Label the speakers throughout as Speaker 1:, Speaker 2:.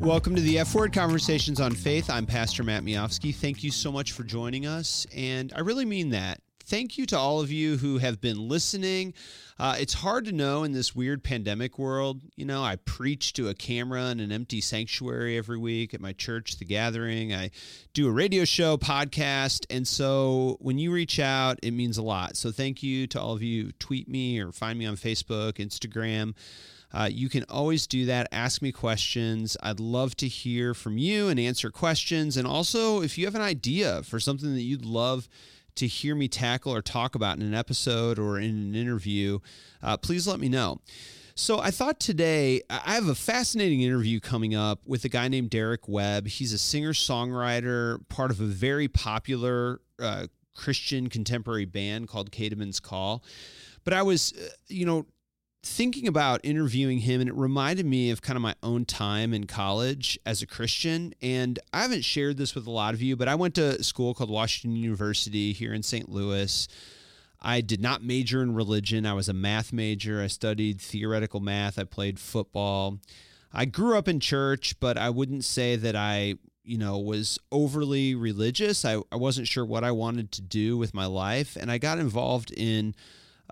Speaker 1: Welcome to the F Word Conversations on Faith. I'm Pastor Matt Miofsky. Thank you so much for joining us. And I really mean that. Thank you to all of you who have been listening. Uh, it's hard to know in this weird pandemic world. You know, I preach to a camera in an empty sanctuary every week at my church, The Gathering. I do a radio show, podcast. And so when you reach out, it means a lot. So thank you to all of you tweet me or find me on Facebook, Instagram. Uh, you can always do that. Ask me questions. I'd love to hear from you and answer questions. And also, if you have an idea for something that you'd love to hear me tackle or talk about in an episode or in an interview, uh, please let me know. So, I thought today I have a fascinating interview coming up with a guy named Derek Webb. He's a singer songwriter, part of a very popular uh, Christian contemporary band called Caedmon's Call. But I was, uh, you know, thinking about interviewing him and it reminded me of kind of my own time in college as a Christian and I haven't shared this with a lot of you but I went to a school called Washington University here in St. Louis. I did not major in religion. I was a math major. I studied theoretical math. I played football. I grew up in church, but I wouldn't say that I, you know, was overly religious. I, I wasn't sure what I wanted to do with my life. And I got involved in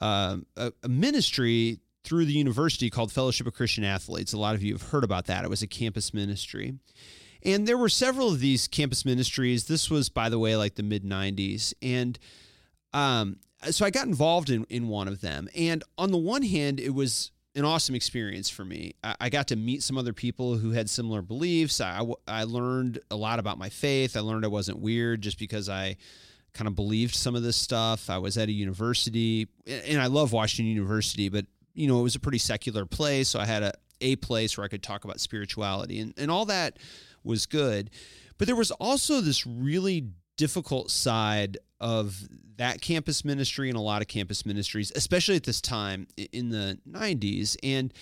Speaker 1: uh, a, a ministry through the university called Fellowship of Christian Athletes. A lot of you have heard about that. It was a campus ministry. And there were several of these campus ministries. This was, by the way, like the mid 90s. And um, so I got involved in, in one of them. And on the one hand, it was an awesome experience for me. I, I got to meet some other people who had similar beliefs. I, I learned a lot about my faith. I learned I wasn't weird just because I kind of believed some of this stuff. I was at a university, and I love Washington University, but you know, it was a pretty secular place. So I had a, a place where I could talk about spirituality and, and all that was good. But there was also this really difficult side of that campus ministry and a lot of campus ministries, especially at this time in the 90s. And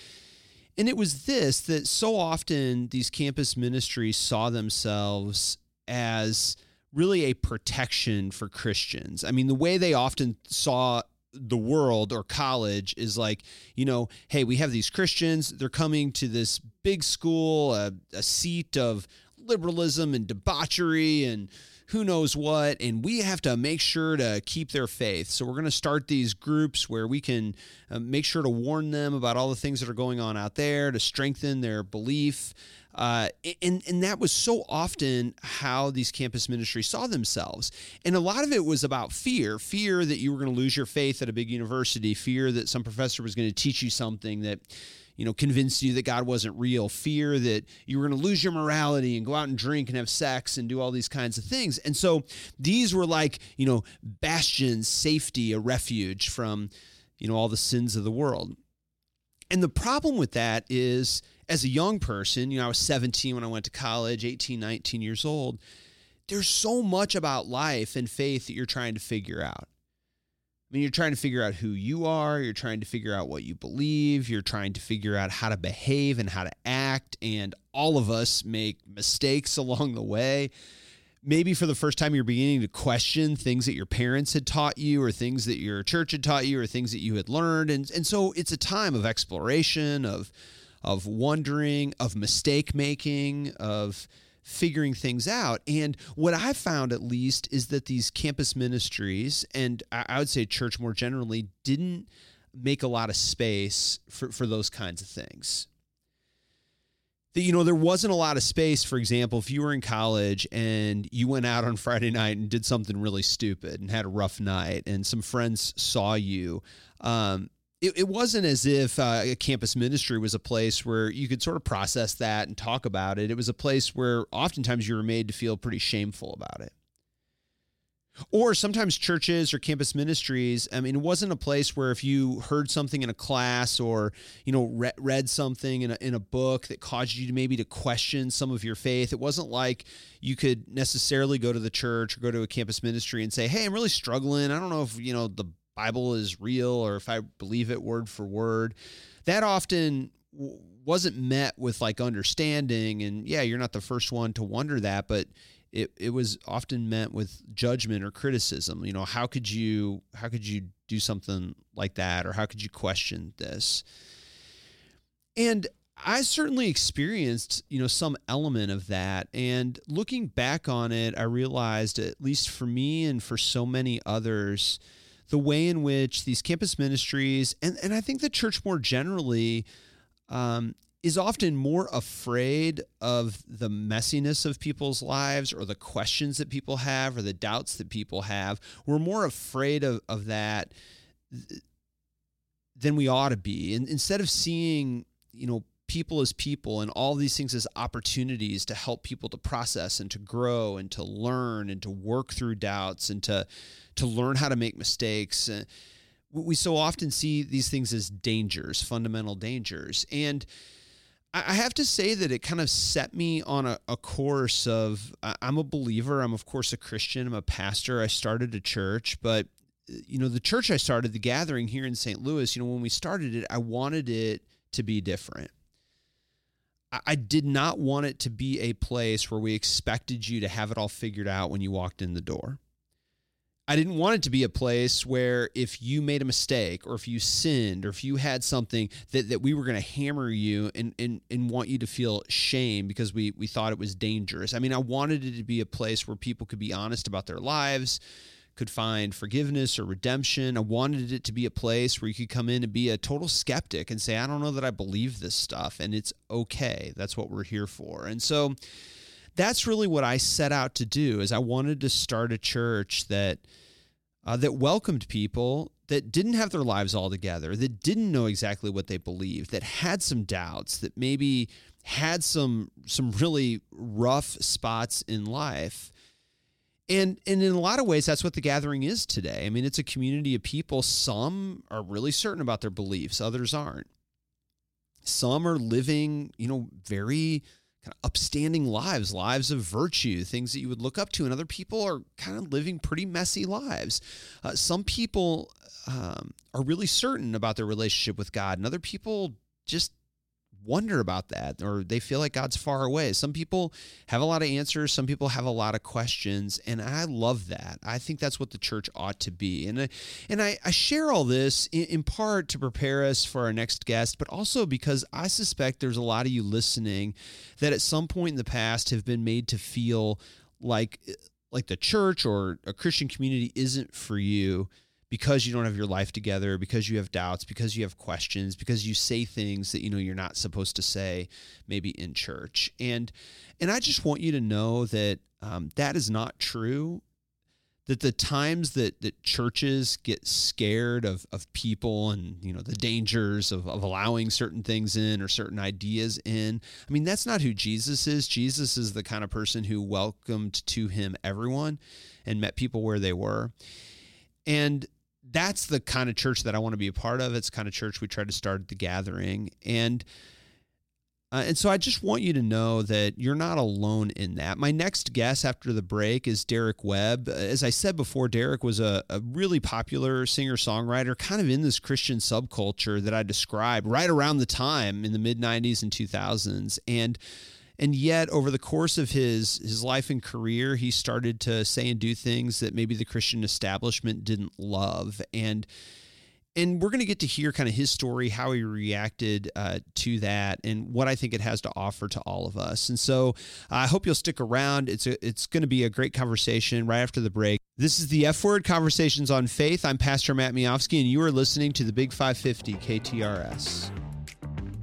Speaker 1: and it was this that so often these campus ministries saw themselves as really a protection for Christians. I mean, the way they often saw the world or college is like, you know, hey, we have these Christians, they're coming to this big school, a, a seat of liberalism and debauchery and who knows what. And we have to make sure to keep their faith. So we're going to start these groups where we can uh, make sure to warn them about all the things that are going on out there to strengthen their belief. Uh, and, and that was so often how these campus ministries saw themselves. And a lot of it was about fear fear that you were going to lose your faith at a big university, fear that some professor was going to teach you something that you know, convinced you that God wasn't real, fear that you were going to lose your morality and go out and drink and have sex and do all these kinds of things. And so these were like, you know, bastions, safety, a refuge from, you know, all the sins of the world. And the problem with that is, as a young person, you know, I was 17 when I went to college, 18, 19 years old. There's so much about life and faith that you're trying to figure out. I mean, you're trying to figure out who you are, you're trying to figure out what you believe, you're trying to figure out how to behave and how to act. And all of us make mistakes along the way. Maybe for the first time, you're beginning to question things that your parents had taught you, or things that your church had taught you, or things that you had learned. And, and so it's a time of exploration, of, of wondering, of mistake making, of figuring things out. And what I found, at least, is that these campus ministries, and I would say church more generally, didn't make a lot of space for, for those kinds of things. That, you know, there wasn't a lot of space, for example, if you were in college and you went out on Friday night and did something really stupid and had a rough night, and some friends saw you. Um, it, it wasn't as if uh, a campus ministry was a place where you could sort of process that and talk about it. It was a place where oftentimes you were made to feel pretty shameful about it. Or sometimes churches or campus ministries, I mean, it wasn't a place where if you heard something in a class or, you know, re- read something in a, in a book that caused you to maybe to question some of your faith, it wasn't like you could necessarily go to the church or go to a campus ministry and say, hey, I'm really struggling. I don't know if, you know, the Bible is real or if I believe it word for word. That often wasn't met with like understanding and yeah, you're not the first one to wonder that, but it, it was often met with judgment or criticism. You know, how could you how could you do something like that or how could you question this? And I certainly experienced, you know, some element of that. And looking back on it, I realized, at least for me and for so many others, the way in which these campus ministries and, and I think the church more generally um, is often more afraid of the messiness of people's lives or the questions that people have or the doubts that people have. We're more afraid of, of that than we ought to be. And instead of seeing, you know, people as people and all these things as opportunities to help people to process and to grow and to learn and to work through doubts and to to learn how to make mistakes we so often see these things as dangers fundamental dangers and I have to say that it kind of set me on a, a course of I'm a believer. I'm, of course, a Christian. I'm a pastor. I started a church, but you know, the church I started, the gathering here in St. Louis, you know, when we started it, I wanted it to be different. I did not want it to be a place where we expected you to have it all figured out when you walked in the door. I didn't want it to be a place where if you made a mistake or if you sinned or if you had something that, that we were going to hammer you and, and, and want you to feel shame because we, we thought it was dangerous. I mean, I wanted it to be a place where people could be honest about their lives, could find forgiveness or redemption. I wanted it to be a place where you could come in and be a total skeptic and say, I don't know that I believe this stuff. And it's okay. That's what we're here for. And so that's really what I set out to do is I wanted to start a church that uh, that welcomed people that didn't have their lives all together, that didn't know exactly what they believed, that had some doubts, that maybe had some some really rough spots in life and and in a lot of ways that's what the gathering is today. I mean it's a community of people. Some are really certain about their beliefs others aren't. Some are living you know very kind of upstanding lives lives of virtue things that you would look up to and other people are kind of living pretty messy lives. Uh, some people um, are really certain about their relationship with god and other people just wonder about that or they feel like God's far away. Some people have a lot of answers, some people have a lot of questions, and I love that. I think that's what the church ought to be. And I, and I, I share all this in, in part to prepare us for our next guest, but also because I suspect there's a lot of you listening that at some point in the past have been made to feel like like the church or a Christian community isn't for you because you don't have your life together, because you have doubts, because you have questions, because you say things that you know you're not supposed to say, maybe in church. And and I just want you to know that um, that is not true. That the times that that churches get scared of of people and you know the dangers of, of allowing certain things in or certain ideas in, I mean that's not who Jesus is. Jesus is the kind of person who welcomed to him everyone and met people where they were. And that's the kind of church that I want to be a part of. It's kind of church we try to start at the gathering. And uh, and so I just want you to know that you're not alone in that. My next guest after the break is Derek Webb. As I said before, Derek was a, a really popular singer songwriter, kind of in this Christian subculture that I described right around the time in the mid 90s and 2000s. And and yet over the course of his his life and career he started to say and do things that maybe the christian establishment didn't love and and we're going to get to hear kind of his story, how he reacted uh, to that, and what I think it has to offer to all of us. And so I hope you'll stick around. It's a, it's going to be a great conversation right after the break. This is the F Word Conversations on Faith. I'm Pastor Matt Miofsky, and you are listening to the Big 550 KTRS.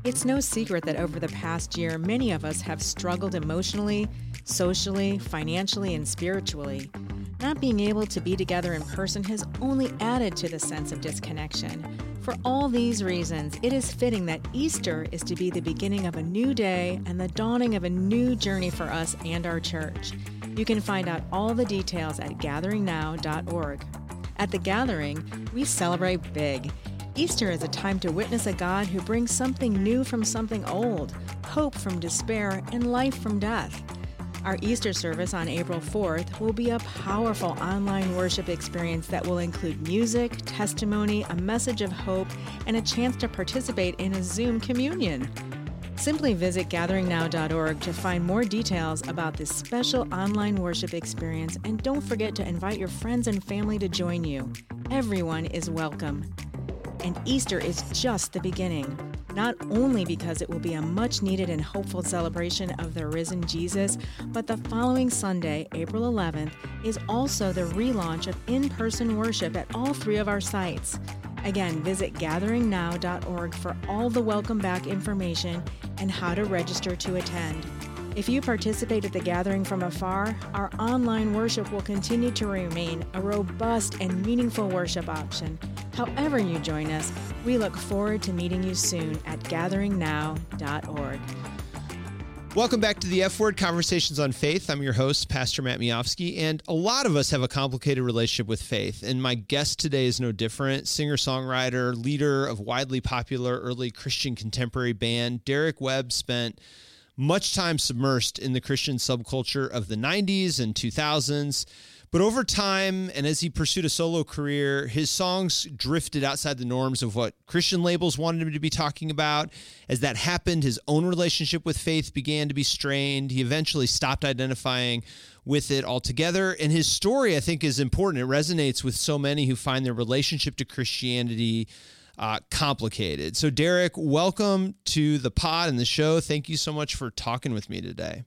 Speaker 2: It's no secret that over the past year, many of us have struggled emotionally, socially, financially, and spiritually. Not being able to be together in person has only added to the sense of disconnection. For all these reasons, it is fitting that Easter is to be the beginning of a new day and the dawning of a new journey for us and our church. You can find out all the details at gatheringnow.org. At the gathering, we celebrate big. Easter is a time to witness a God who brings something new from something old, hope from despair, and life from death. Our Easter service on April 4th will be a powerful online worship experience that will include music, testimony, a message of hope, and a chance to participate in a Zoom communion. Simply visit gatheringnow.org to find more details about this special online worship experience and don't forget to invite your friends and family to join you. Everyone is welcome and Easter is just the beginning. not only because it will be a much needed and hopeful celebration of the risen Jesus, but the following Sunday, April 11th, is also the relaunch of in person worship at all three of our sites. Again, visit gatheringnow.org for all the welcome back information and how to register to attend. If you participate at the gathering from afar, our online worship will continue to remain a robust and meaningful worship option. However, you join us, we look forward to meeting you soon at gatheringnow.org.
Speaker 1: Welcome back to the F Word Conversations on Faith. I'm your host, Pastor Matt Miofsky, and a lot of us have a complicated relationship with faith. And my guest today is no different. Singer songwriter, leader of widely popular early Christian contemporary band, Derek Webb spent much time submersed in the Christian subculture of the 90s and 2000s. But over time, and as he pursued a solo career, his songs drifted outside the norms of what Christian labels wanted him to be talking about. As that happened, his own relationship with faith began to be strained. He eventually stopped identifying with it altogether. And his story, I think, is important. It resonates with so many who find their relationship to Christianity uh, complicated. So, Derek, welcome to the pod and the show. Thank you so much for talking with me today.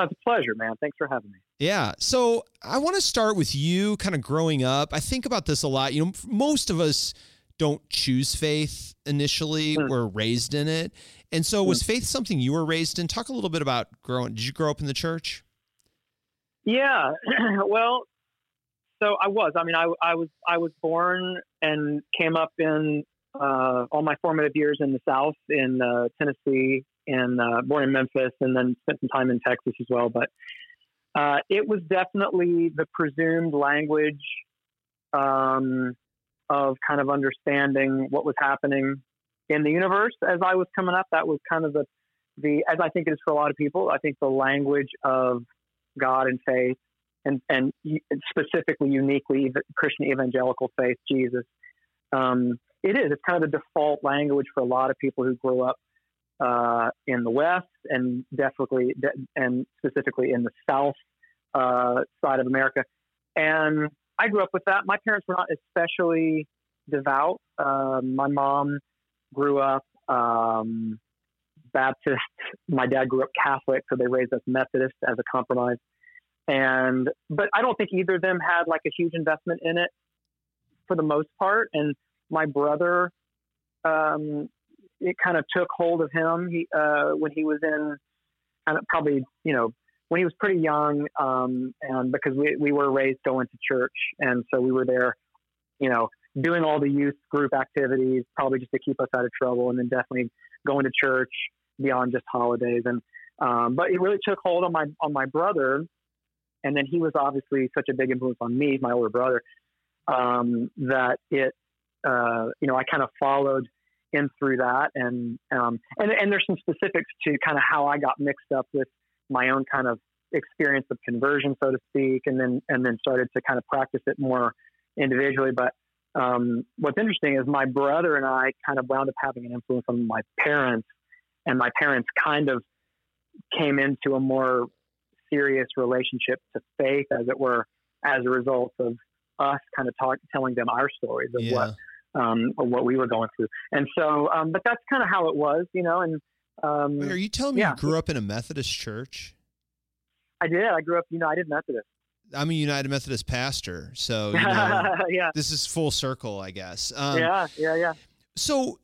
Speaker 3: It's a pleasure, man. Thanks for having me.
Speaker 1: Yeah. So, I want to start with you kind of growing up. I think about this a lot. You know, most of us don't choose faith initially, mm. we're raised in it. And so, mm. was faith something you were raised in? Talk a little bit about growing. Did you grow up in the church?
Speaker 3: Yeah. well, so I was. I mean, I, I was I was born and came up in uh, all my formative years in the South, in uh, Tennessee, and uh, born in Memphis, and then spent some time in Texas as well. But uh, it was definitely the presumed language um, of kind of understanding what was happening in the universe as I was coming up. That was kind of the the as I think it is for a lot of people. I think the language of God and faith and, and specifically, uniquely, Christian evangelical faith, Jesus. Um, it is. It's kind of the default language for a lot of people who grow up uh, in the West and definitely and specifically in the South uh, side of America. And I grew up with that. My parents were not especially devout. Uh, my mom grew up um, Baptist. My dad grew up Catholic, so they raised us Methodist as a compromise. And but I don't think either of them had like a huge investment in it for the most part. And my brother, um, it kind of took hold of him. He uh, when he was in kind of probably you know when he was pretty young, um, and because we we were raised going to church, and so we were there, you know, doing all the youth group activities, probably just to keep us out of trouble, and then definitely going to church beyond just holidays. And um, but it really took hold on my on my brother and then he was obviously such a big influence on me, my older brother, um, that it, uh, you know, I kind of followed in through that, and um, and and there's some specifics to kind of how I got mixed up with my own kind of experience of conversion, so to speak, and then and then started to kind of practice it more individually. But um, what's interesting is my brother and I kind of wound up having an influence on my parents, and my parents kind of came into a more serious relationship to faith, as it were, as a result of us kind of talk, telling them our stories of yeah. what um, what we were going through. And so, um, but that's kind of how it was, you know. And um,
Speaker 1: Wait, are you telling me yeah. you grew up in a Methodist church?
Speaker 3: I did. I grew up United Methodist.
Speaker 1: I'm a United Methodist pastor, so you know, yeah, this is full circle, I guess.
Speaker 3: Um, yeah, yeah, yeah.
Speaker 1: So,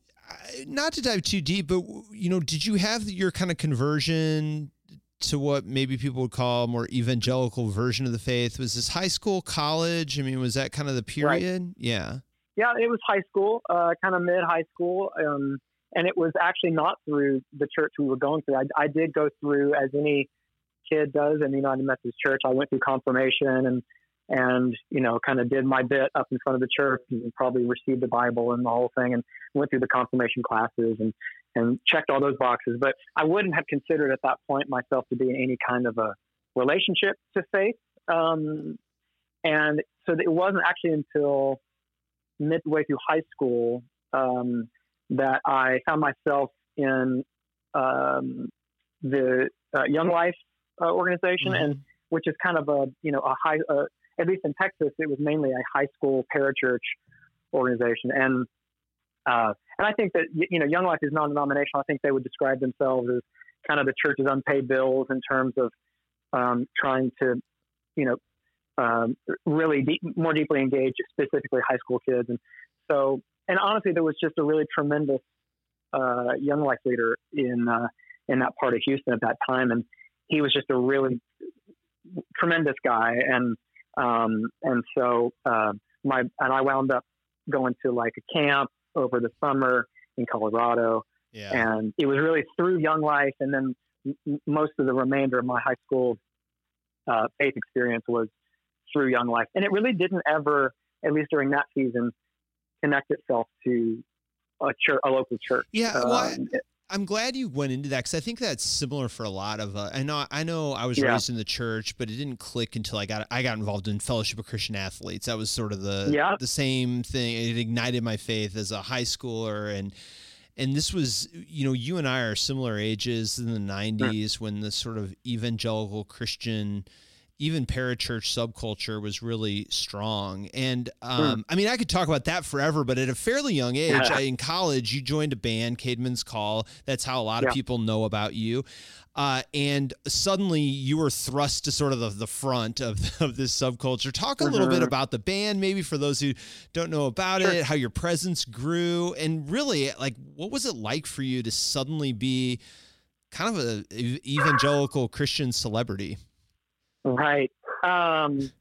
Speaker 1: not to dive too deep, but you know, did you have your kind of conversion to what maybe people would call a more evangelical version of the faith? Was this high school, college? I mean, was that kind of the period? Right. Yeah.
Speaker 3: Yeah, it was high school, uh, kind of mid high school. Um, and it was actually not through the church we were going through. I, I did go through, as any kid does in the United Methodist Church, I went through confirmation and, and, you know, kind of did my bit up in front of the church and probably received the Bible and the whole thing and went through the confirmation classes and, and checked all those boxes. But I wouldn't have considered at that point myself to be in any kind of a relationship to faith. Um, and so it wasn't actually until midway through high school um, that I found myself in um, the uh, Young Life uh, organization, mm-hmm. and which is kind of a you know a high uh, at least in Texas it was mainly a high school parachurch organization, and Uh, and I think that you know, Young Life is non-denominational. I think they would describe themselves as kind of the church's unpaid bills in terms of um, trying to, you know, um, really deep, more deeply engage specifically high school kids. And so, and honestly, there was just a really tremendous uh, Young Life leader in uh, in that part of Houston at that time, and he was just a really tremendous guy. And um, and so uh, my and I wound up going to like a camp over the summer in Colorado. Yeah. And it was really through Young Life, and then m- most of the remainder of my high school uh, faith experience was through Young Life. And it really didn't ever, at least during that season, connect itself to a church, a local church.
Speaker 1: Yeah, well, um, I, am glad you went into that because I think that's similar for a lot of. Uh, I know, I know, I was yeah. raised in the church, but it didn't click until I got I got involved in Fellowship of Christian Athletes. That was sort of the yeah. the same thing. It ignited my faith as a high schooler and and this was you know you and i are similar ages in the 90s when the sort of evangelical christian even parachurch subculture was really strong. And um, I mean, I could talk about that forever, but at a fairly young age, yeah. in college, you joined a band, Caedmon's Call. That's how a lot yeah. of people know about you. Uh, and suddenly you were thrust to sort of the, the front of, of this subculture. Talk a mm-hmm. little bit about the band, maybe for those who don't know about sure. it, how your presence grew, and really, like, what was it like for you to suddenly be kind of a evangelical Christian celebrity?
Speaker 3: Right. Um,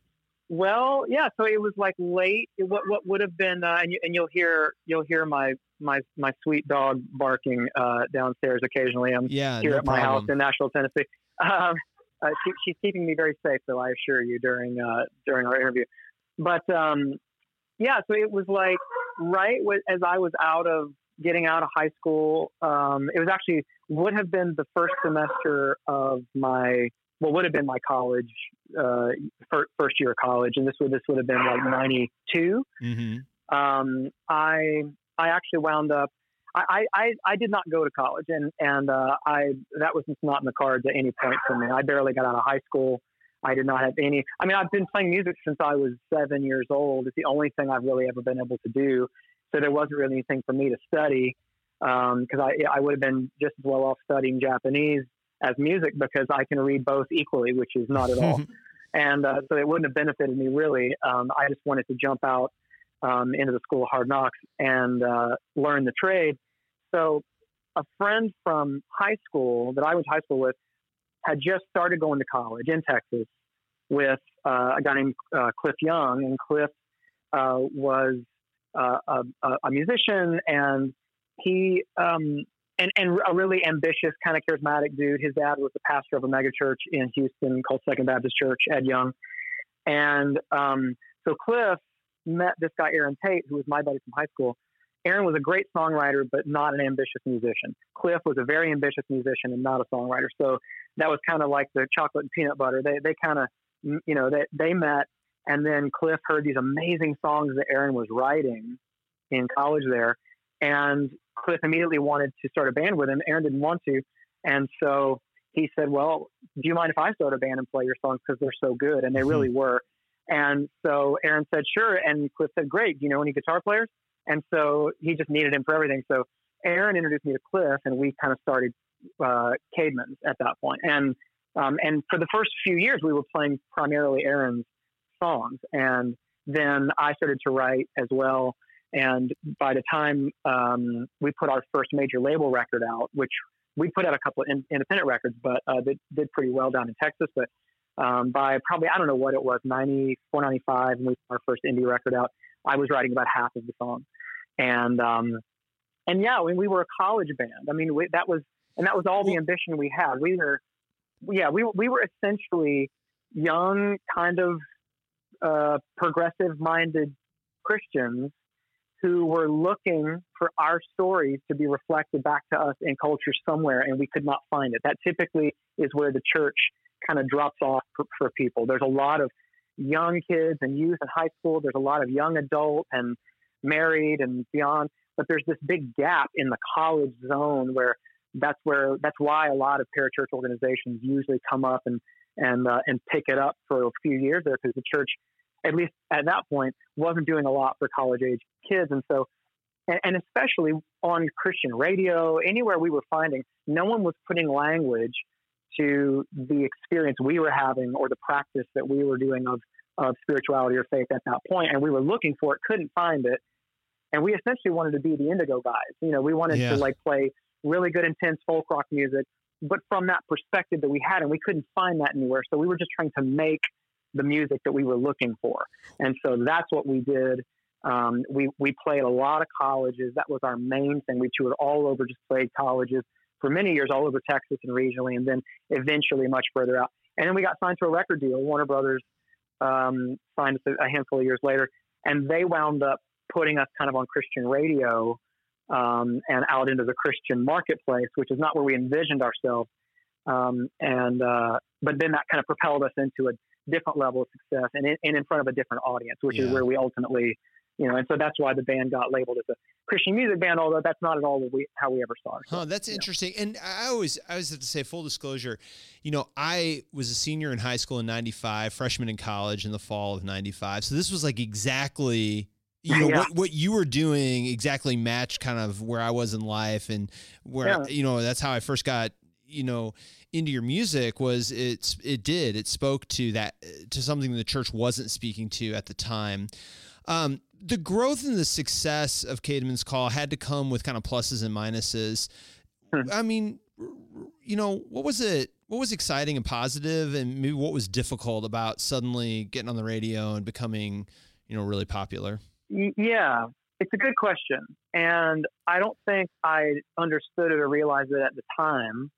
Speaker 3: well, yeah. So it was like late. What what would have been, uh, and, you, and you'll hear you'll hear my my my sweet dog barking uh, downstairs occasionally. I'm
Speaker 1: yeah,
Speaker 3: here
Speaker 1: no
Speaker 3: at my
Speaker 1: problem.
Speaker 3: house in Nashville, Tennessee. Um, uh, she, she's keeping me very safe, though I assure you during uh, during our interview. But um, yeah, so it was like right as I was out of getting out of high school. Um, it was actually would have been the first semester of my what would have been my college uh, first year of college, and this would this would have been like '92. Mm-hmm. Um, I I actually wound up. I, I, I did not go to college, and and uh, I that was just not in the cards at any point for me. I barely got out of high school. I did not have any. I mean, I've been playing music since I was seven years old. It's the only thing I've really ever been able to do. So there wasn't really anything for me to study because um, I I would have been just as well off studying Japanese as music because I can read both equally, which is not at all. and uh, so it wouldn't have benefited me really. Um, I just wanted to jump out um, into the school of hard knocks and uh, learn the trade. So a friend from high school that I went to high school with had just started going to college in Texas with uh, a guy named uh, Cliff Young, and Cliff uh, was uh, a, a, musician and he um, and, and a really ambitious, kind of charismatic dude. His dad was the pastor of a megachurch in Houston called Second Baptist Church, Ed Young. And um, so Cliff met this guy, Aaron Tate, who was my buddy from high school. Aaron was a great songwriter, but not an ambitious musician. Cliff was a very ambitious musician and not a songwriter. So that was kind of like the chocolate and peanut butter. They, they kind of, you know, they, they met. And then Cliff heard these amazing songs that Aaron was writing in college there. And Cliff immediately wanted to start a band with him. Aaron didn't want to. And so he said, Well, do you mind if I start a band and play your songs because they're so good? And they mm-hmm. really were. And so Aaron said, Sure. And Cliff said, Great. Do you know any guitar players? And so he just needed him for everything. So Aaron introduced me to Cliff, and we kind of started uh, Caedmon's at that point. And um, and for the first few years, we were playing primarily Aaron's songs, and then I started to write as well. And by the time um, we put our first major label record out, which we put out a couple of in, independent records, but uh, they did pretty well down in Texas. But um, by probably, I don't know what it was, 94, 95, and we put our first indie record out, I was writing about half of the song. And, um, and yeah, when we were a college band, I mean, we, that was, and that was all the ambition we had. We were, yeah, we, we were essentially young, kind of uh, progressive minded Christians who were looking for our stories to be reflected back to us in culture somewhere, and we could not find it. That typically is where the church kind of drops off for, for people. There's a lot of young kids and youth in high school. There's a lot of young adult and married and beyond. But there's this big gap in the college zone where that's where that's why a lot of parachurch organizations usually come up and and uh, and pick it up for a few years there because the church at least at that point, wasn't doing a lot for college age kids. And so and, and especially on Christian radio, anywhere we were finding, no one was putting language to the experience we were having or the practice that we were doing of, of spirituality or faith at that point. And we were looking for it, couldn't find it. And we essentially wanted to be the indigo guys. You know, we wanted
Speaker 1: Yeah.
Speaker 3: to like play really good, intense folk rock music, but from that perspective that we had, and we couldn't find that anywhere. So we were just trying to make the music that we were looking for. And so that's what we did. Um, we, we played a lot of colleges. That was our main thing. We toured all over, just played colleges for many years, all over Texas and regionally, and then eventually much further out. And then we got signed to a record deal. Warner Brothers um, signed us a handful of years later, and they wound up putting us kind of on Christian radio um, and out into the Christian marketplace, which is not where we envisioned ourselves. Um, and uh, but then that kind of propelled us into a different level of success and in, and in front of a different audience, which
Speaker 1: Yeah.
Speaker 3: is where we ultimately, you know, and so that's why the band got labeled as a Christian music band, although that's not at all what we, how we ever saw ourselves.
Speaker 1: Huh, that's interesting. And I always, I always have to say, full disclosure, you know, I was a senior in high school in '95, freshman in college in the fall of '95. So this was like exactly, you know,
Speaker 3: Yeah.
Speaker 1: what what you were doing exactly matched kind of where I was in life and where
Speaker 3: Yeah.
Speaker 1: you know that's how I first got you know into your music was it's it did it spoke to that to something the church wasn't speaking to at the time um, the growth and the success of Caedmon's Call had to come with kind of pluses and minuses.
Speaker 3: Hmm.
Speaker 1: I mean, you know, what was it? What was exciting and positive, and maybe what was difficult about suddenly getting on the radio and becoming, you know, really popular?
Speaker 3: Yeah, it's a good question. And I don't think I understood it or realized it at the time.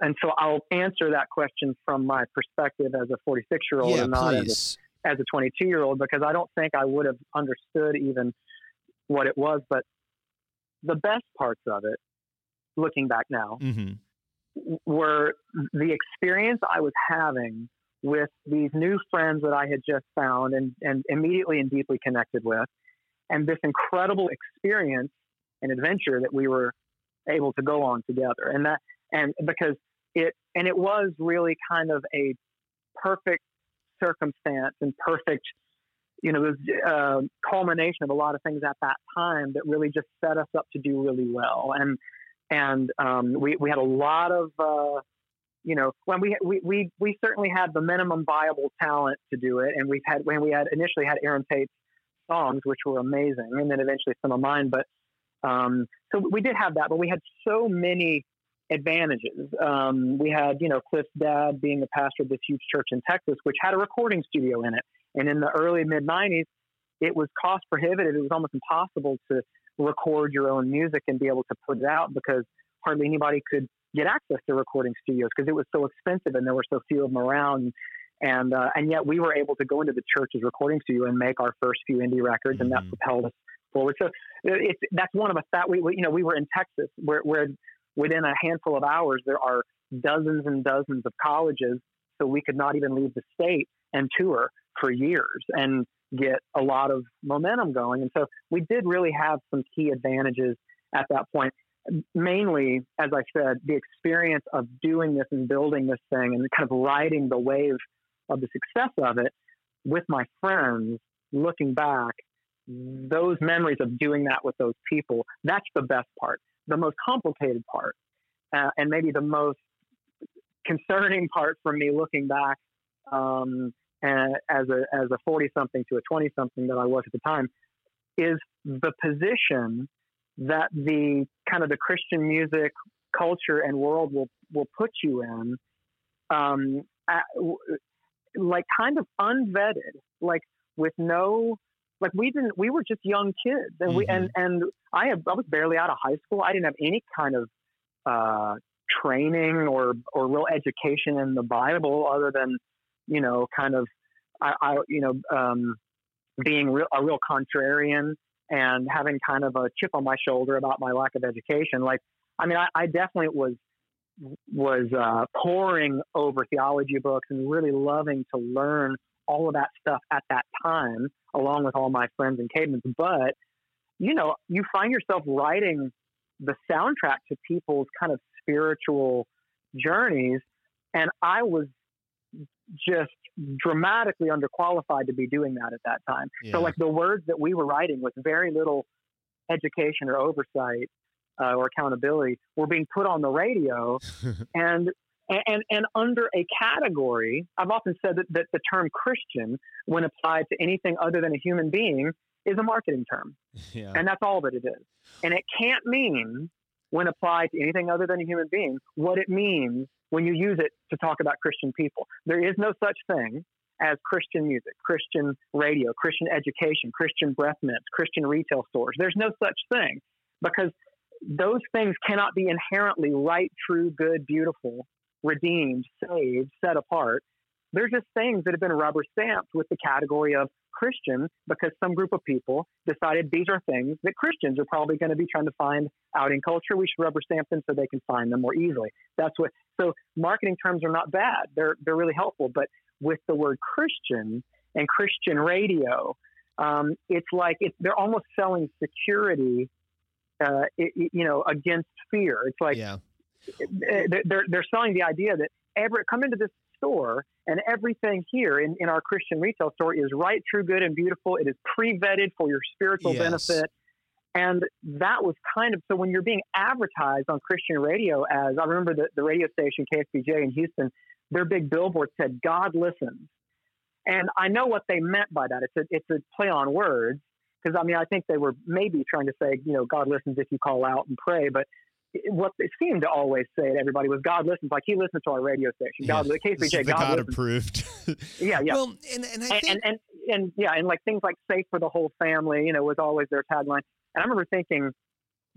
Speaker 3: And so I'll answer that question from my perspective as a 46 year old
Speaker 1: yeah,
Speaker 3: and not as
Speaker 1: please.
Speaker 3: a, as a 22 year old because I don't think I would have understood even what it was. But the best parts of it, looking back now,
Speaker 1: hmm
Speaker 3: were the experience I was having with these new friends that I had just found and, and immediately and deeply connected with, and this incredible experience and adventure that we were able to go on together. And that, and because it, and it was really kind of a perfect circumstance and perfect, you know, was uh, culmination of a lot of things at that time that really just set us up to do really well. And and um, we we had a lot of uh, you know when we, we we we certainly had the minimum viable talent to do it, and we've had when we had initially had Aaron Tate's songs, which were amazing, and then eventually some of mine. But um, so we did have that, but we had so many advantages. Um, we had you know Cliff's dad being the pastor of this huge church in Texas, which had a recording studio in it, and in the early mid '90s, it was cost prohibitive. It was almost impossible to record your own music and be able to put it out because hardly anybody could get access to recording studios because it was so expensive and there were so few of them around. And uh, and yet we were able to go into the church's recording studio and make our first few indie records, and that propelled us forward. So it's that's one of us that we, we you know we were in Texas where where within a handful of hours there are dozens and dozens of colleges, so we could not even leave the state and tour for years and get a lot of momentum going. And so we did really have some key advantages at that point. Mainly, as I said, the experience of doing this and building this thing and kind of riding the wave of the success of it with my friends, looking back, those memories of doing that with those people, that's the best part. The most complicated part, uh, and maybe the most concerning part for me looking back um, as a as a 40 something to a 20 something that I was at the time is the position that the kind of the Christian music culture and world will will put you in um, at, like kind of unvetted like with no like we didn't we were just young kids and we and and I have I was barely out of high school. I didn't have any kind of uh, training or or real education in the Bible other than you know kind of I, I you know um, being real, a real contrarian and having kind of a chip on my shoulder about my lack of education. Like I mean I, I definitely was was uh, poring over theology books and really loving to learn all of that stuff at that time, along with all my friends and Caedmon's. But you know, you find yourself writing the soundtrack to people's kind of spiritual journeys, and I was just dramatically underqualified to be doing that at that time.
Speaker 1: Yeah.
Speaker 3: So, like the words that we were writing with very little education or oversight uh, or accountability were being put on the radio, and and and under a category. I've often said that, that the term Christian, when applied to anything other than a human being, is a marketing term, yeah. and that's all that it is. And it can't mean when applied to anything other than a human being what it means when you use it to talk about Christian people. There is no such thing as Christian music, Christian radio, Christian education, Christian breath mints, Christian retail stores. There's no such thing because those things cannot be inherently right, true, good, beautiful, redeemed, saved, set apart. They're just things that have been rubber stamped with the category of Christian because some group of people decided these are things that Christians are probably going to be trying to find out in culture. We should rubber stamp them so they can find them more easily. That's what. So marketing terms are not bad. They're they're really helpful. But with the word Christian and Christian radio, um, it's like they're almost selling security, uh, it, you know, against fear. It's like yeah. Eh, they're they're selling the idea that ever come into this store and everything here in, in our Christian retail store is right, true, good, and beautiful. It is pre vetted for your spiritual yes. benefit. And that was kind of so when you're being advertised on Christian radio as I remember the, the radio station KSBJ in Houston, their big billboard said, God listens. And I know what they meant by that. It's a, it's a play on words because I mean, I think they were maybe trying to say, you know, God listens if you call out and pray, but what they seemed to always say to everybody was God listens, like He listens to our radio station. God, yeah, the KSBJ,
Speaker 1: God,
Speaker 3: God
Speaker 1: approved.
Speaker 3: yeah, yeah.
Speaker 1: Well, and and, think...
Speaker 3: and, and and yeah, and like things like "safe for the whole family," you know, was always their tagline. And I remember thinking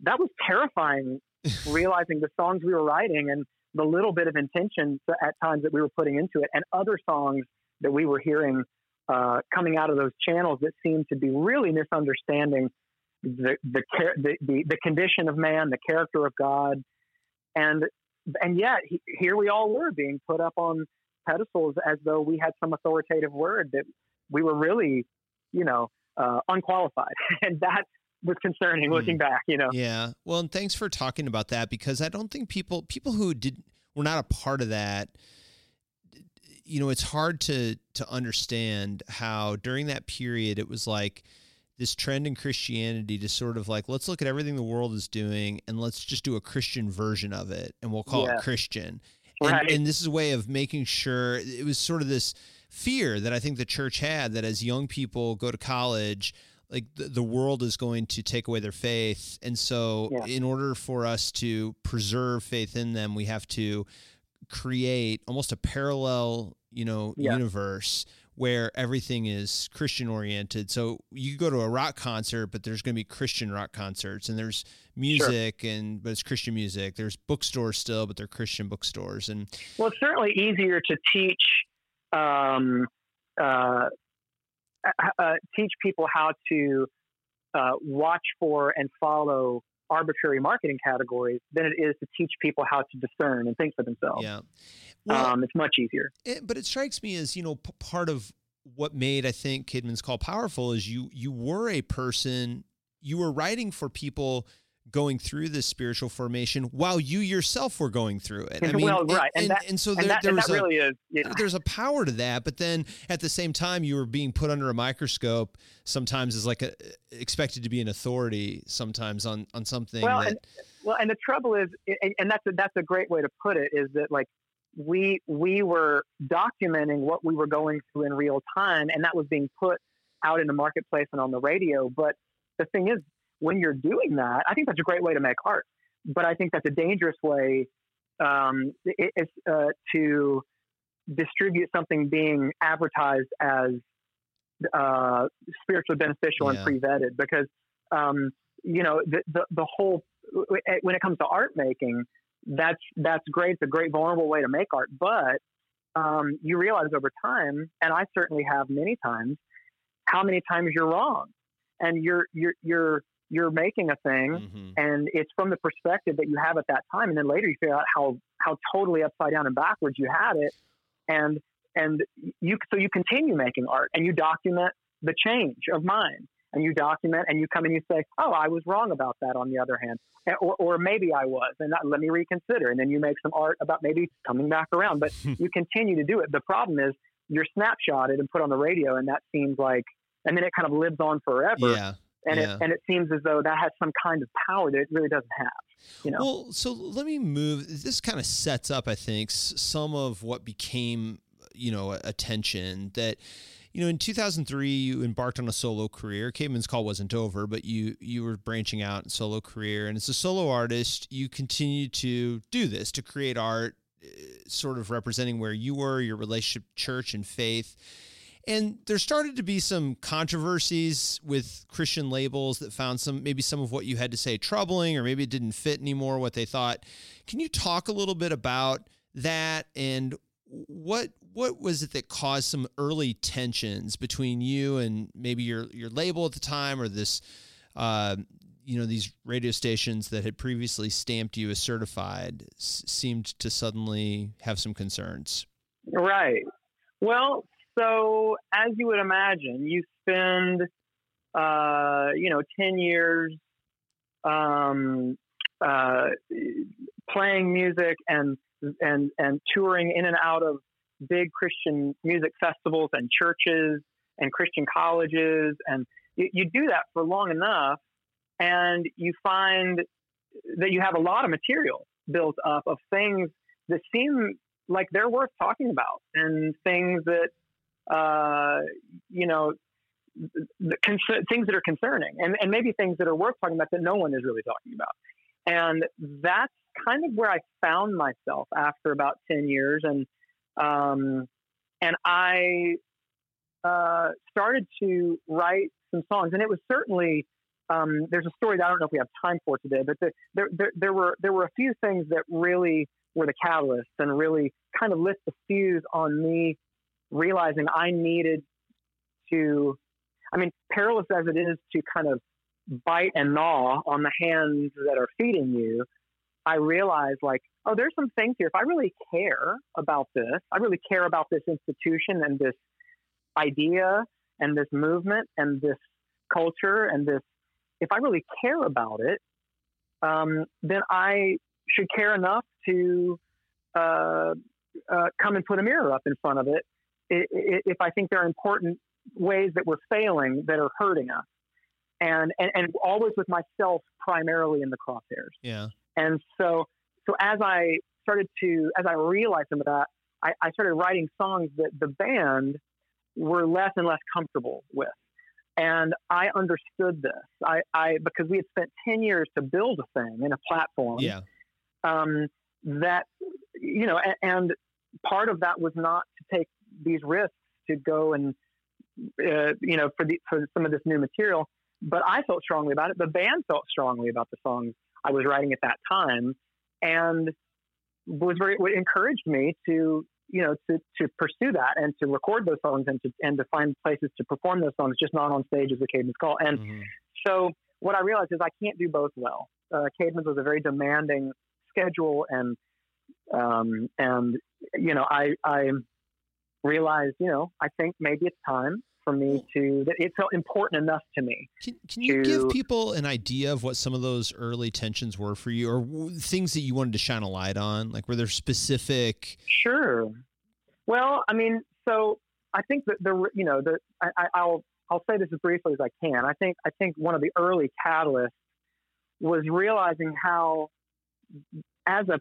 Speaker 3: that was terrifying, realizing the songs we were writing and the little bit of intention at times that we were putting into it, and other songs that we were hearing uh, coming out of those channels that seemed to be really misunderstanding the the, the the the condition of man, the character of God, and and yet he, here we all were being put up on pedestals as though we had some authoritative word that we were really, you know, uh, unqualified, and that was concerning looking mm. back. You know.
Speaker 1: Yeah. Well, and thanks for talking about that because I don't think people people who did were not a part of that you know it's hard to to understand how during that period it was like this trend in Christianity to sort of like let's look at everything the world is doing and let's just do a Christian version of it and we'll call yeah. it Christian. Right. And, and this is a way of making sure it was sort of this fear that I think the church had that as young people go to college, like the, the world is going to take away their faith. And so, yeah. in order for us to preserve faith in them, we have to create almost a parallel, you know, yeah. universe where everything is Christian oriented. So you go to a rock concert, but there's going to be Christian rock concerts, and there's music, sure. and but it's Christian music. There's bookstores still, but they're Christian bookstores. And
Speaker 3: well, it's certainly easier to teach um, uh, uh, teach people how to uh, watch for and follow arbitrary marketing categories than it is to teach people how to discern and think for themselves.
Speaker 1: Yeah.
Speaker 3: Well, um, it's much easier.
Speaker 1: It, but it strikes me as, you know, p- part of what made, I think, Caedmon's Call powerful is you you were a person, you were writing for people – going through this spiritual formation while you yourself were going through it.
Speaker 3: I mean, well, right,
Speaker 1: and, and,
Speaker 3: that,
Speaker 1: and so there,
Speaker 3: that,
Speaker 1: there was
Speaker 3: a, really is,
Speaker 1: there's a power to that, but then at the same time, you were being put under a microscope. Sometimes as like a, expected to be an authority. Sometimes on on something.
Speaker 3: Well,
Speaker 1: that,
Speaker 3: and, well, and the trouble is, and that's a, that's a great way to put it, is that like we we were documenting what we were going through in real time, and that was being put out in the marketplace and on the radio. But the thing is, when you're doing that, I think that's a great way to make art. But I think that's a dangerous way um, it, uh, to distribute something being advertised as uh, spiritually beneficial yeah. and pre-vetted because um, you know the, the, the whole when it comes to art making that's that's great it's a great vulnerable way to make art but um, you realize over time and I certainly have many times how many times you're wrong and you're you're you're you're making a thing mm-hmm. and it's from the perspective that you have at that time. And then later you figure out how how totally upside down and backwards you had it. And and you so you continue making art and you document the change of mind and you document and you come and you say oh i was wrong about that on the other hand. Or, or maybe i was and that, let me reconsider. And then you make some art about maybe coming back around but you continue to do it. The problem is you're snapshotted and put on the radio and that seems like and then it kind of lives on forever.
Speaker 1: Yeah
Speaker 3: and
Speaker 1: Yeah.
Speaker 3: it and it seems as though that has some kind of power that it really doesn't have. You know,
Speaker 1: Well, so let me move. This kind of sets up, I think, some of what became, you know, attention that, you know, in 2003 you embarked on a solo career. Caedmon's Call wasn't over, but you you were branching out in solo career, and as a solo artist, you continue to do this to create art, eh, sort of representing where you were, your relationship, church, and faith. And there started to be some controversies with Christian labels that found some maybe some of what you had to say troubling, or maybe it didn't fit anymore what they thought. Can you talk a little bit about that and what what was it that caused some early tensions between you and maybe your your label at the time, or this, uh, you know, these radio stations that had previously stamped you as certified s- seemed to suddenly have some concerns.
Speaker 3: Right. Well, so as you would imagine, you spend, uh, you know, 10 years um, uh, playing music and, and, and touring in and out of big Christian music festivals and churches and Christian colleges. And you, you do that for long enough, and you find that you have a lot of material built up of things that seem like they're worth talking about and things that uh, you know things that are concerning and, and maybe things that are worth talking about that no one is really talking about. And that's kind of where i found myself after about 10 years and um, and i uh, started to write some songs. And it was certainly um, there's a story that I don't know if we have time for today, but the, there, there, there were there were a few things that really were the catalysts and really kind of lit the fuse on me realizing I needed to. I mean, perilous as it is to kind of bite and gnaw on the hands that are feeding you, I realized like, oh, there's some things here. If I really care about this, I really care about this institution and this idea and this movement and this culture and this if I really care about it, um, then I should care enough to uh, uh, come and put a mirror up in front of it if I think there are important ways that we're failing that are hurting us. And, and, and always with myself primarily in the crosshairs.
Speaker 1: Yeah.
Speaker 3: And so, so as I started to, as I realized some of that, I, I started writing songs that the band were less and less comfortable with. And I understood this. I, I because we had spent ten years to build a thing and a platform.
Speaker 1: Yeah.
Speaker 3: Um, that you know, and, and part of that was not to take these risks to go and uh, you know for the for some of this new material. But I felt strongly about it. The band felt strongly about the songs I was writing at that time, and was very what encouraged me to you know to to pursue that and to record those songs and to and to find places to perform those songs, just not on stage as a Caedmon's Call. And
Speaker 1: Mhm.
Speaker 3: so what I realized is I can't do both well. Uh, Caedmon's was a very demanding schedule, and um, and you know I I realized you know I think maybe it's time for me mm. to that it felt important enough to me.
Speaker 1: Can, can you give people an idea of what some of those early tensions were for you, or things that you wanted to shine a light on? Like, were there specific?
Speaker 3: Sure. Well, I mean, so I think that the you know the I, I- I'll I'll say this as briefly as I can. I think I think one of the early catalysts was realizing how, as a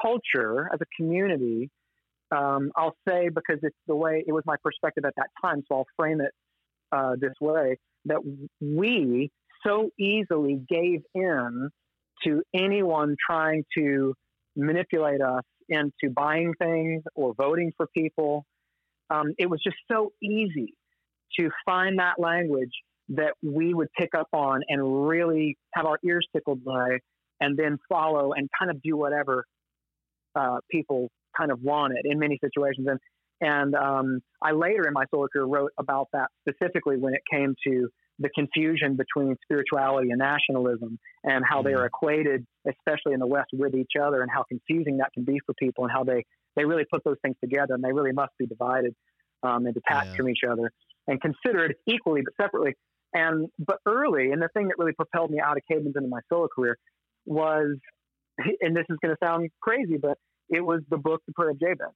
Speaker 3: culture, as a community, um, I'll say because it's the way it was my perspective at that time, so I'll frame it uh, this way that we so easily gave in to anyone trying to manipulate us into buying things or voting for people. Um, it was just so easy to find that language that we would pick up on and really have our ears tickled by and then follow and kind of do whatever uh, people kind of wanted in many situations. And, and um, I later in my solo career wrote about that specifically when it came to the confusion between spirituality and nationalism and how they
Speaker 1: Mhm.
Speaker 3: are equated, especially in the West, with each other and how confusing that can be for people and how they, they really put those things together and they really must be divided um, and detached
Speaker 1: Yeah.
Speaker 3: from each other and considered equally but separately. And but early, and the thing that really propelled me out of Caedmon's into my solo career was, and this is going to sound crazy, but it was the book The Prayer of Jabez.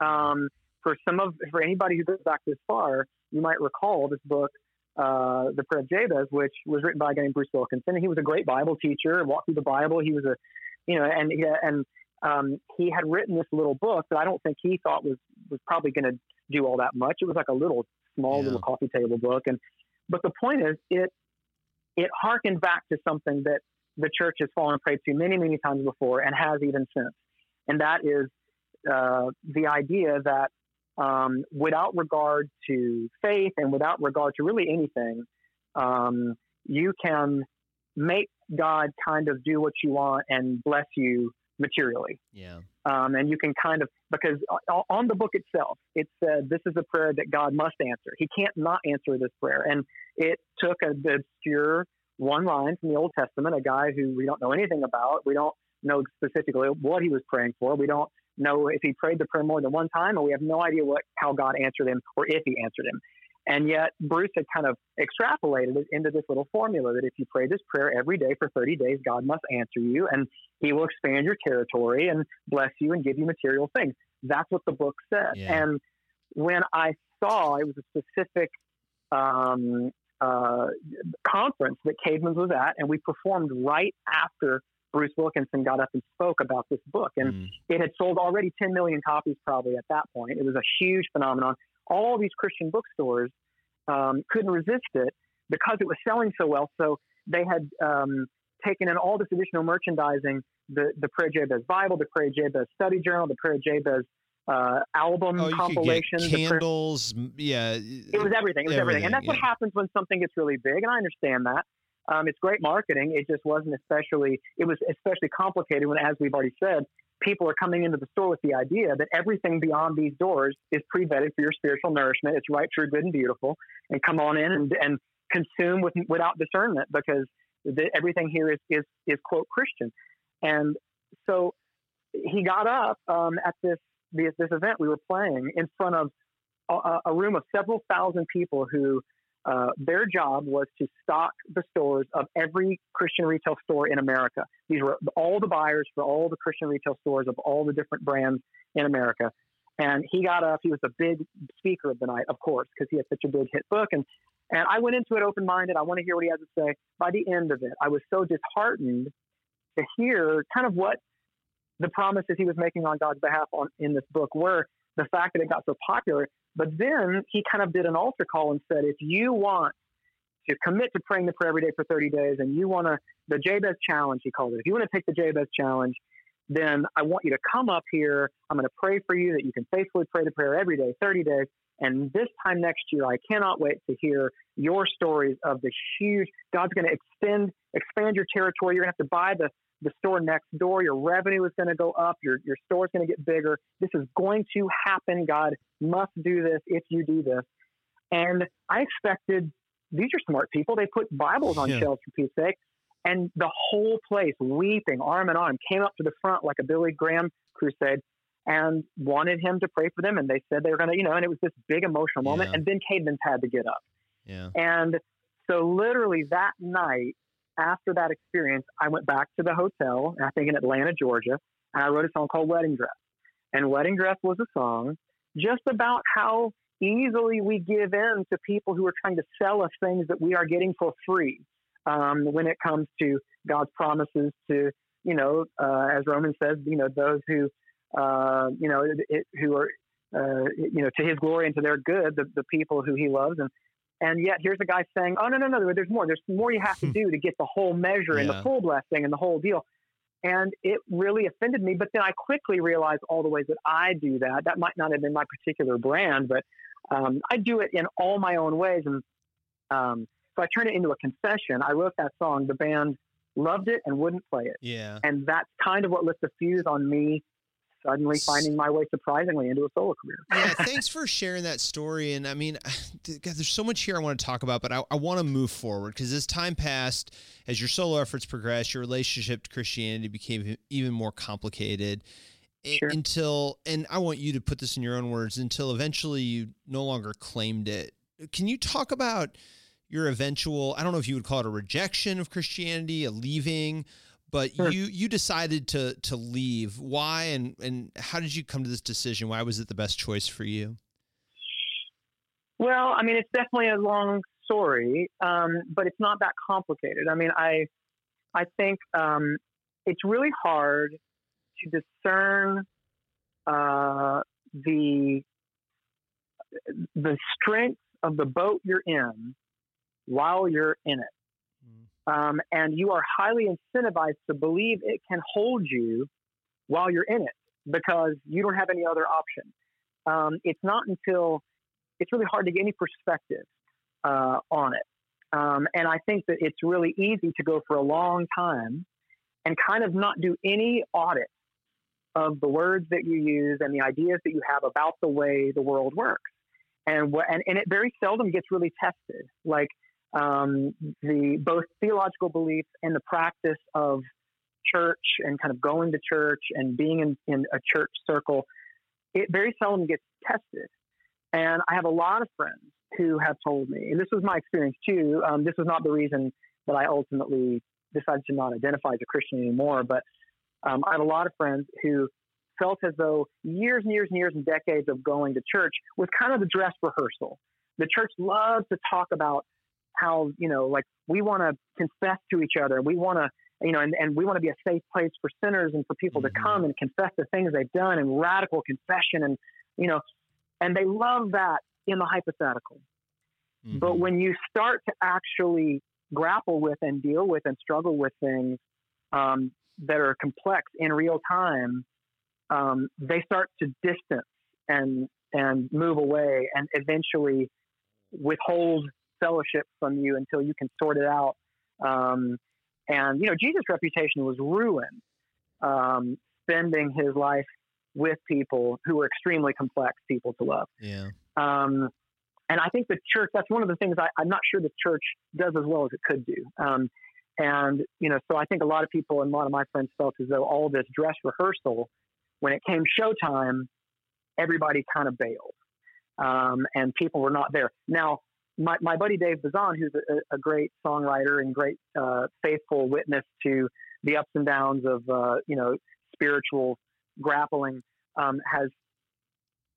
Speaker 3: Um, for some of for anybody who goes back this far, you might recall this book uh, the prayer of Jabez, which was written by a guy named Bruce Wilkinson. He was a great Bible teacher, and walked through the Bible. He was a, you know, and and um, he had written this little book that I don't think he thought was was probably going to do all that much. It was like a little small yeah. little coffee table book, and but the point is, it it harkened back to something that the church has fallen prey to many many times before and has even since, and that is uh, the idea that um, without regard to faith and without regard to really anything, um, you can make God kind of do what you want and bless you materially.
Speaker 1: Yeah.
Speaker 3: Um, and you can kind of, because on the book itself, it said this is a prayer that God must answer. He can't not answer this prayer. And it took an obscure one line from the Old Testament, a guy who we don't know anything about. We don't know specifically what he was praying for. We don't know if he prayed the prayer more than one time, and we have no idea what how God answered him or if he answered him. And yet, Bruce had kind of extrapolated it into this little formula that if you pray this prayer every day for 30 days, God must answer you and he will expand your territory and bless you and give you material things. That's what the book said. Yeah. And when I saw it was a specific um, uh, conference that Caedmon's was at, and we performed right after Bruce Wilkinson got up and spoke about this book. And mm. it had sold already 10 million copies probably at that point. It was a huge phenomenon all these Christian bookstores um, couldn't resist it because it was selling so well. So they had um, taken in all this additional merchandising the, the Prayer Jabez Bible, the Prayer Jabez Study Journal, the Prayer Jabez uh, album oh, compilation.
Speaker 1: candles,
Speaker 3: prayer,
Speaker 1: yeah.
Speaker 3: It was everything. It was everything. everything. And that's yeah. what happens when something gets really big. And I understand that. Um, it's great marketing. It just wasn't especially, it was especially complicated when, as we've already said, people are coming into the store with the idea that everything beyond these doors is pre-vetted for your spiritual nourishment. It's right, true, good, and beautiful, and come on in and, and consume with, without discernment because the, everything here is, is, is quote Christian. And so he got up um, at this, this, this event we were playing in front of a, a room of several thousand people who uh, their job was to stock the stores of every Christian retail store in America. These were all the buyers for all the Christian retail stores of all the different brands in America. And he got up. He was the big speaker of the night, of course, because he had such a big hit book. And and I went into it open minded. I want to hear what he has to say. By the end of it, I was so disheartened to hear kind of what the promises he was making on God's behalf on in this book were. The fact that it got so popular but then he kind of did an altar call and said, if you want to commit to praying the prayer every day for 30 days and you want to, the Jabez challenge, he called it, if you want to take the Jabez challenge, then I want you to come up here. I'm going to pray for you that you can faithfully pray the prayer every day, 30 days. And this time next year, I cannot wait to hear your stories of the huge, God's going to extend, expand your territory. You're going to have to buy the the store next door. Your revenue is going to go up. Your, your store is going to get bigger. This is going to happen. God must do this if you do this. And I expected these are smart people. They put Bibles on yeah. shelves for Pete's sake. And the whole place, weeping, arm in arm, came up to the front like a Billy Graham crusade and wanted him to pray for them. And they said they were going to, you know, and it was this big emotional moment. Yeah. And then Caedmon's had to get up.
Speaker 1: Yeah.
Speaker 3: And so, literally, that night, after that experience, I went back to the hotel, I think in Atlanta, Georgia, and I wrote a song called Wedding Dress. And Wedding Dress was a song just about how easily we give in to people who are trying to sell us things that we are getting for free um, when it comes to God's promises to, you know, uh, as Romans says, you know, those who, uh, you know, it, who are, uh, you know, to his glory and to their good, the, the people who he loves. And and yet here's a guy saying, oh, no, no, no, there's more. There's more you have to hmm. do to get the whole measure and the full blessing and the whole deal. And it really offended me. But then I quickly realized all the ways that I do that. That might not have been my particular brand, but um, I do it in all my own ways. And um, so I turned it into a confession. I wrote that song. The band loved it and wouldn't play it.
Speaker 1: Yeah.
Speaker 3: And that's kind of what lit the fuse on me suddenly finding my way surprisingly into a solo career.
Speaker 1: yeah, thanks for sharing that story. And I mean, God, there's so much here I want to talk about, but I, I want to move forward because as time passed, as your solo efforts progressed, your relationship to Christianity became even more complicated. Sure. Until, and I want you to put this in your own words, until eventually you no longer claimed it. Can you talk about your eventual, I don't know if you would call it a rejection of Christianity, a leaving, but sure. you you decided to to leave. Why and and how did you come to this decision? Why was it the best choice for you?
Speaker 3: Well, I mean, it's definitely a long story, um, but it's not that complicated. I mean, I I think um, it's really hard to discern uh, the the strength of the boat you're in while you're in it. Um, and you are highly incentivized to believe it can hold you while you're in it because you don't have any other option. Um, it's not until it's really hard to get any perspective uh, on it. Um, and I think that it's really easy to go for a long time and kind of not do any audit of the words that you use and the ideas that you have about the way the world works. And, wh- and, and it very seldom gets really tested. Like um, the both theological beliefs and the practice of church and kind of going to church and being in, in a church circle, it very seldom gets tested. And I have a lot of friends who have told me, and this was my experience too. Um, this was not the reason that I ultimately decided to not identify as a Christian anymore, but um, I have a lot of friends who felt as though years and years and years and decades of going to church was kind of the dress rehearsal. The church loves to talk about how, you know, like we want to confess to each other. We want to, you know, and, and we want to be a safe place for sinners and for people mm-hmm. to come and confess the things they've done and radical confession. And, you know, and they love that in the hypothetical. Mm-hmm. But when you start to actually grapple with and deal with and struggle with things um, that are complex in real time, um, they start to distance and and move away and eventually withhold fellowship from you until you can sort it out. Um, and you know, Jesus' reputation was ruined, um, spending his life with people who were extremely complex people to love.
Speaker 1: Yeah.
Speaker 3: Um, and I think the church, that's one of the things I, am not sure the church does as well as it could do. Um, and, you know, so I think a lot of people and a lot of my friends felt as though all this dress rehearsal, when it came showtime, everybody kind of bailed. Um, and people were not there. Now, my, my buddy Dave Bazan, who's a, a great songwriter and great uh, faithful witness to the ups and downs of, uh, you know, spiritual grappling, um, has,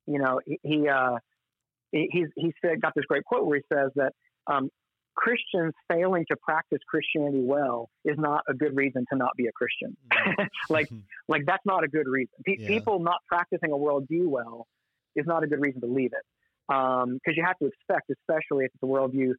Speaker 3: you know, he, he uh, he's he said got this great quote where he says that um, Christians failing to practice Christianity well is not a good reason to not be a Christian. Mm-hmm. like like that's not a good reason. Pe- yeah. People not practicing a worldview well is not a good reason to leave it because um, you have to expect, especially if it's a worldview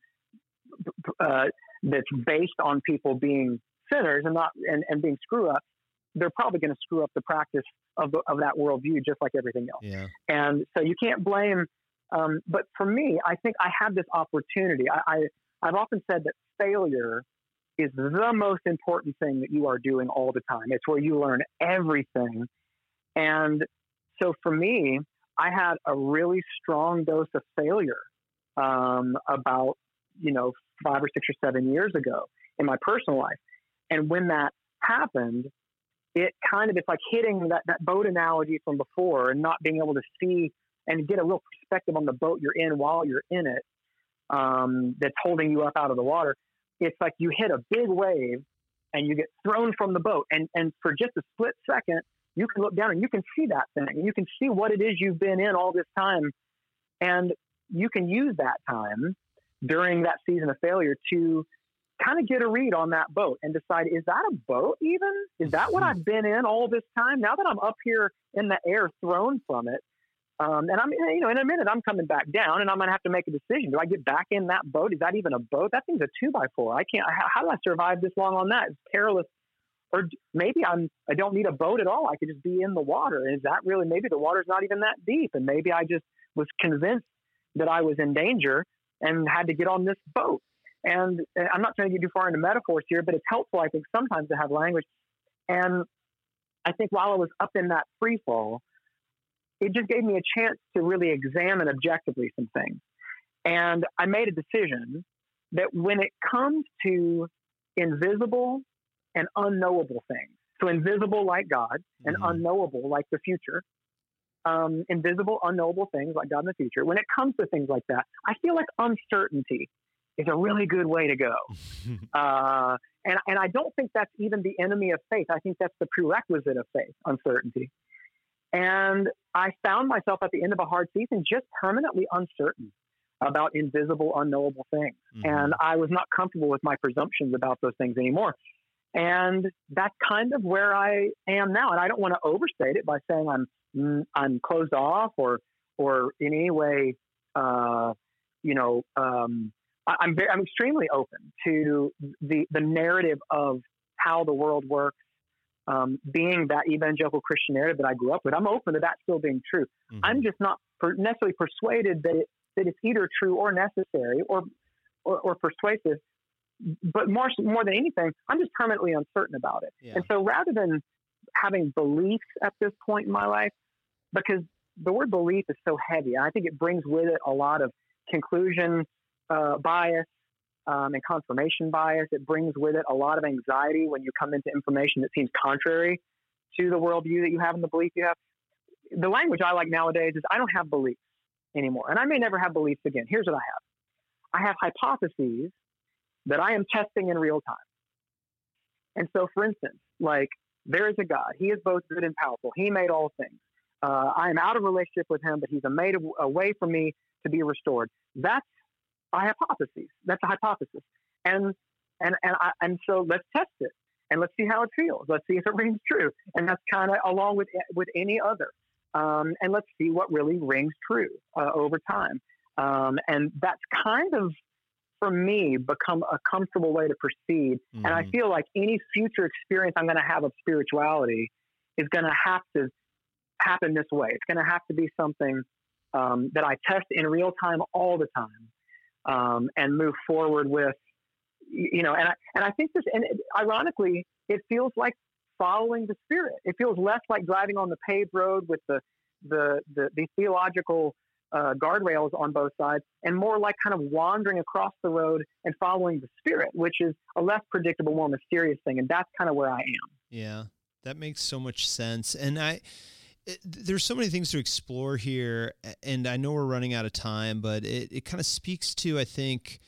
Speaker 3: uh, that's based on people being sinners and not and, and being screw ups. They're probably going to screw up the practice of, the, of that worldview just like everything else.
Speaker 1: Yeah.
Speaker 3: And so you can't blame um, but for me, I think I have this opportunity. I, I, I've often said that failure is the most important thing that you are doing all the time. It's where you learn everything. And so for me, I had a really strong dose of failure um, about, you know, five or six or seven years ago in my personal life. And when that happened, it kind of, it's like hitting that, that boat analogy from before and not being able to see and get a real perspective on the boat you're in while you're in it um, that's holding you up out of the water. It's like you hit a big wave and you get thrown from the boat. And, and for just a split second, you can look down and you can see that thing. You can see what it is you've been in all this time. And you can use that time during that season of failure to kind of get a read on that boat and decide is that a boat even? Is that what I've been in all this time? Now that I'm up here in the air thrown from it, um, and I'm, you know, in a minute I'm coming back down, and I'm going to have to make a decision. Do I get back in that boat? Is that even a boat? That thing's a two by four. I can't. How, how do I survive this long on that? It's perilous. Or maybe I'm. I don't need a boat at all. I could just be in the water. Is that really? Maybe the water's not even that deep, and maybe I just was convinced that I was in danger and had to get on this boat. And I'm not trying to get too far into metaphors here, but it's helpful, I think, sometimes to have language. And I think while I was up in that free fall, it just gave me a chance to really examine objectively some things. And I made a decision that when it comes to invisible and unknowable things, so invisible like God and mm-hmm. unknowable like the future, um, invisible, unknowable things like God in the future, when it comes to things like that, I feel like uncertainty is a really good way to go. uh, and, and I don't think that's even the enemy of faith. I think that's the prerequisite of faith, uncertainty. And I found myself at the end of a hard season just permanently uncertain about invisible, unknowable things. Mm-hmm. And I was not comfortable with my presumptions about those things anymore. And that's kind of where I am now. And I don't want to overstate it by saying I'm mm, I'm closed off or or in any way, uh, you know, um, I, I'm very, I'm extremely open to the the narrative of how the world works. Um, being that evangelical Christian narrative that I grew up with, I'm open to that still being true. Mm-hmm. I'm just not per- necessarily persuaded that it that it's either true or necessary or, or, or persuasive. But more, more than anything, I'm just permanently uncertain about it. Yeah. And so rather than having beliefs at this point in my life, because the word belief is so heavy, I think it brings with it a lot of conclusion uh, bias um, and confirmation bias. It brings with it a lot of anxiety when you come into information that seems contrary to the worldview that you have and the belief you have. The language I like nowadays is I don't have beliefs anymore. And I may never have beliefs again. Here's what I have I have hypotheses that I am testing in real time. And so, for instance, like there is a God. He is both good and powerful. He made all things. Uh, I am out of relationship with him, but he's a made a, a way for me to be restored. That's a hypothesis. That's a hypothesis. And and and I, and so let's test it and let's see how it feels. Let's see if it rings true. And that's kind of along with with any other um, and let's see what really rings true uh, over time. Um, and that's kind of, for me, become a comfortable way to proceed. Mm-hmm. And I mm-hmm. feel like any future experience I'm going to have of spirituality is going to have to happen this way. It's going to have to be something um, that I test in real time all the time um, and move forward with. You know, and I, and I think this, and it, ironically, it feels like following the Spirit. It feels less like driving on the paved road with the the the, the theological uh, guardrails on both sides, and more like kind of wandering across the road and following the Spirit, which is a less predictable, more mysterious thing. And that's kind of where I am.
Speaker 1: Yeah, that makes so much sense. And I. It, there's so many things to explore here, and I know we're running out of time, but it, it kind of speaks to, I think,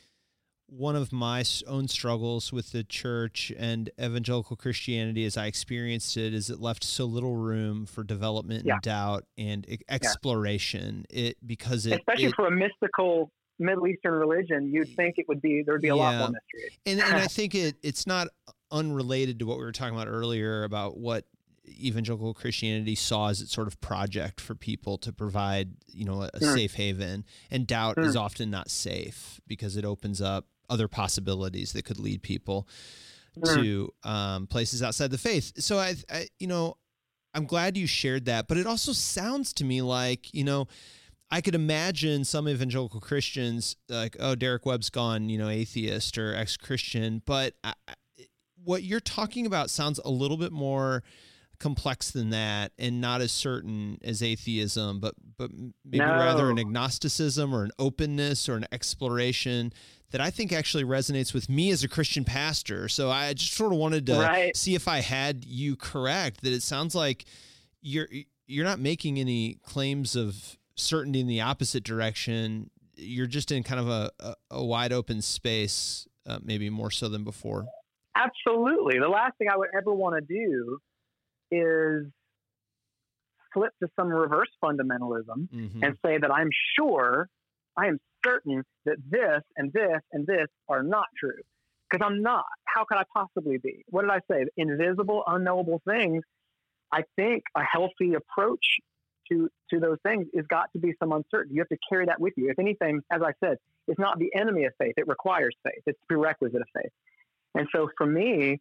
Speaker 1: one of my own struggles with the church and evangelical Christianity as I experienced it is it left so little room for development yeah. and doubt and exploration. Yeah. It because it
Speaker 3: especially
Speaker 1: it,
Speaker 3: for a mystical Middle Eastern religion, you'd think it would be there would be a yeah. lot more mystery.
Speaker 1: And and I think it it's not unrelated to what we were talking about earlier about what evangelical Christianity saw as its sort of project for people to provide, you know, a, mm. safe haven. And doubt mm. is often not safe because it opens up other possibilities that could lead people mm. to um, places outside the faith. So I, I, you know, I'm glad you shared that, but it also sounds to me like, you know, I could imagine some evangelical Christians like, oh, Derek Webb's gone, you know, atheist or ex-Christian, but I, what you're talking about sounds a little bit more complex than that and not as certain as atheism but but maybe no. rather an agnosticism or an openness or an exploration that I think actually resonates with me as a Christian pastor. So I just sort of wanted to right. see if I had you correct that it sounds like you're you're not making any claims of certainty in the opposite direction. You're just in kind of a, a, a wide open space, uh, maybe more so than before.
Speaker 3: Absolutely. The last thing I would ever want to do is flip to some reverse fundamentalism mm-hmm. and say that I'm sure, I am certain that this and this and this are not true. Because I'm not. How could I possibly be? What did I say? Invisible, unknowable things. I think a healthy approach to, to those things is got to be some uncertainty. You have to carry that with you. If anything, as I said, it's not the enemy of faith. It requires faith. It's prerequisite of faith. And so for me,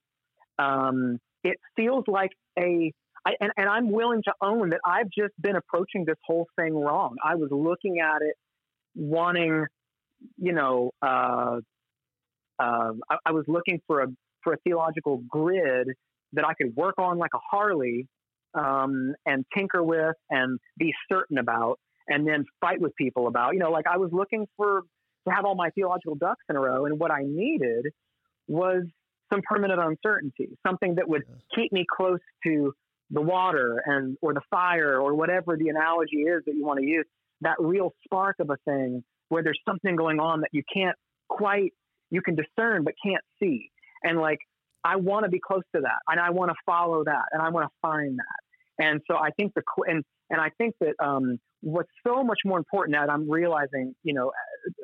Speaker 3: um, it feels like a I, and, and I'm willing to own that I've just been approaching this whole thing wrong. I was looking at it wanting, you know, uh, uh, I, I, was looking for a for a theological grid that I could work on like a Harley um, and tinker with and be certain about, and then fight with people about. You know, like I was looking for to have all my theological ducks in a row, and what I needed was some permanent uncertainty, something that would keep me close to the water and or the fire or whatever the analogy is that you want to use that real spark of a thing where there's something going on that you can't quite you can discern but can't see and like i want to be close to that and i want to follow that and i want to find that And so I think the and and I think that um, what's so much more important that I'm realizing, you know,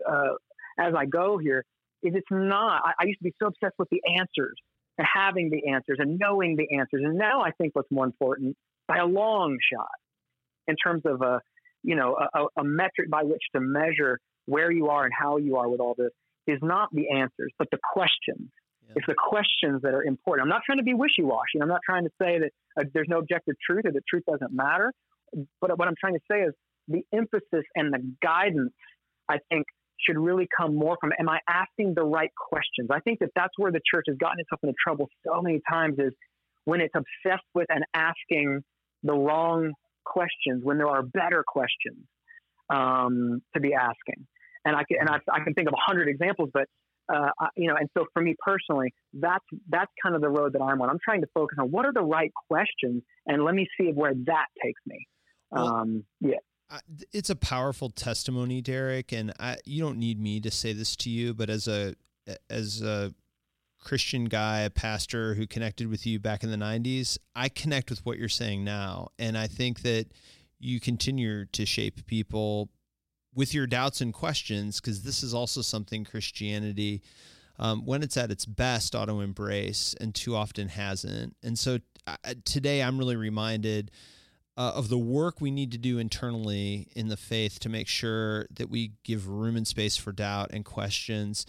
Speaker 3: uh, as I go here, is it's not. I, I used to be so obsessed with the answers and having the answers and knowing the answers, and now I think what's more important by a long shot in terms of a you know a, a metric by which to measure where you are and how you are with all this is not the answers, but the questions. Yeah. It's the questions that are important. I'm not trying to be wishy washy. I'm not trying to say that uh, there's no objective truth or that truth doesn't matter. But what I'm trying to say is the emphasis and the guidance, I think, should really come more from am I asking the right questions? I think that that's where the church has gotten itself into trouble so many times is when it's obsessed with and asking the wrong questions when there are better questions um, to be asking. And I can, and I, I can think of a hundred examples, but uh, you know, and so for me personally, that's that's kind of the road that I'm on. I'm trying to focus on what are the right questions, and let me see where that takes me. Well, um, yeah.
Speaker 1: It's a powerful testimony, Derek, and I, you don't need me to say this to you, but as a as a Christian guy, a pastor who connected with you back in the 90s, I connect with what you're saying now. And I think that you continue to shape people with your doubts and questions, because this is also something Christianity, um, when it's at its best, ought to embrace and too often hasn't. And so today I'm really reminded uh, of the work we need to do internally in the faith to make sure that we give room and space for doubt and questions.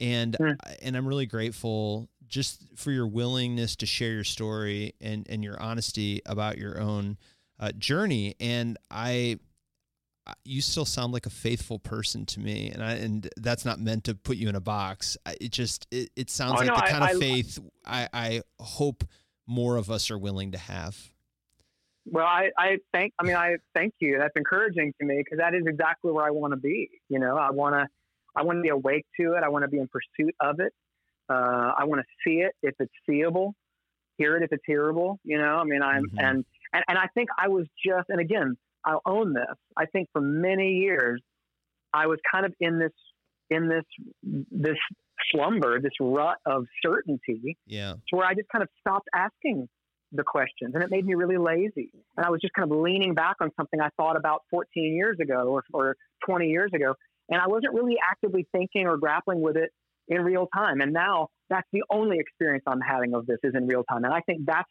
Speaker 1: And mm. and I'm really grateful just for your willingness to share your story and and your honesty about your own uh, journey. And I you still sound like a faithful person to me and I, and that's not meant to put you in a box it just it, it sounds oh, like no, the kind I, of faith I, I hope more of us are willing to have
Speaker 3: well I, I thank i mean i thank you that's encouraging to me because that is exactly where i want to be you know i want to i want to be awake to it i want to be in pursuit of it uh, i want to see it if it's seeable hear it if it's hearable you know i mean i'm mm-hmm. and, and and i think i was just and again I'll own this. I think for many years, I was kind of in this in this this slumber, this rut of certainty.
Speaker 1: Yeah.
Speaker 3: To where I just kind of stopped asking the questions, and it made me really lazy. And I was just kind of leaning back on something I thought about 14 years ago or, or 20 years ago, and I wasn't really actively thinking or grappling with it in real time. And now that's the only experience I'm having of this is in real time, and I think that's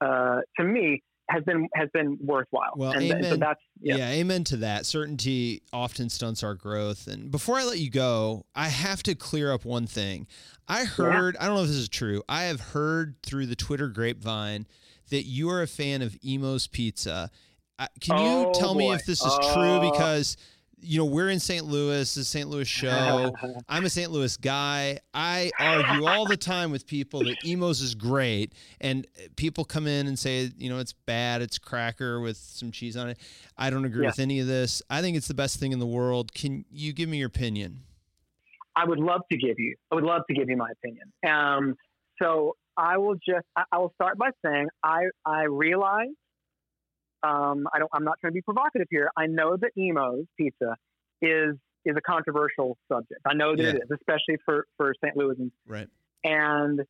Speaker 3: uh, to me has been has been worthwhile.
Speaker 1: Well, and, amen. So that's yeah. yeah. amen to that. Certainty often stunts our growth. And before I let you go, I have to clear up one thing. I heard, yeah. I don't know if this is true. I have heard through the Twitter grapevine that you are a fan of Imo's Pizza. can you oh, tell boy. me if this is uh, true? Because you know, we're in St. Louis, the St. Louis show. I'm a St. Louis guy. I argue all the time with people that Imo's is great, and people come in and say, you know, it's bad. It's cracker with some cheese on it. I don't agree yeah. with any of this. I think it's the best thing in the world. Can you give me your opinion?
Speaker 3: I would love to give you. I would love to give you my opinion. Um, so I will just. I will start by saying I I realize um, I don't, I'm not trying to be provocative here. I know that Imo's pizza is is a controversial subject. I know that yeah. it is, especially for for St. Louisans.
Speaker 1: Right.
Speaker 3: And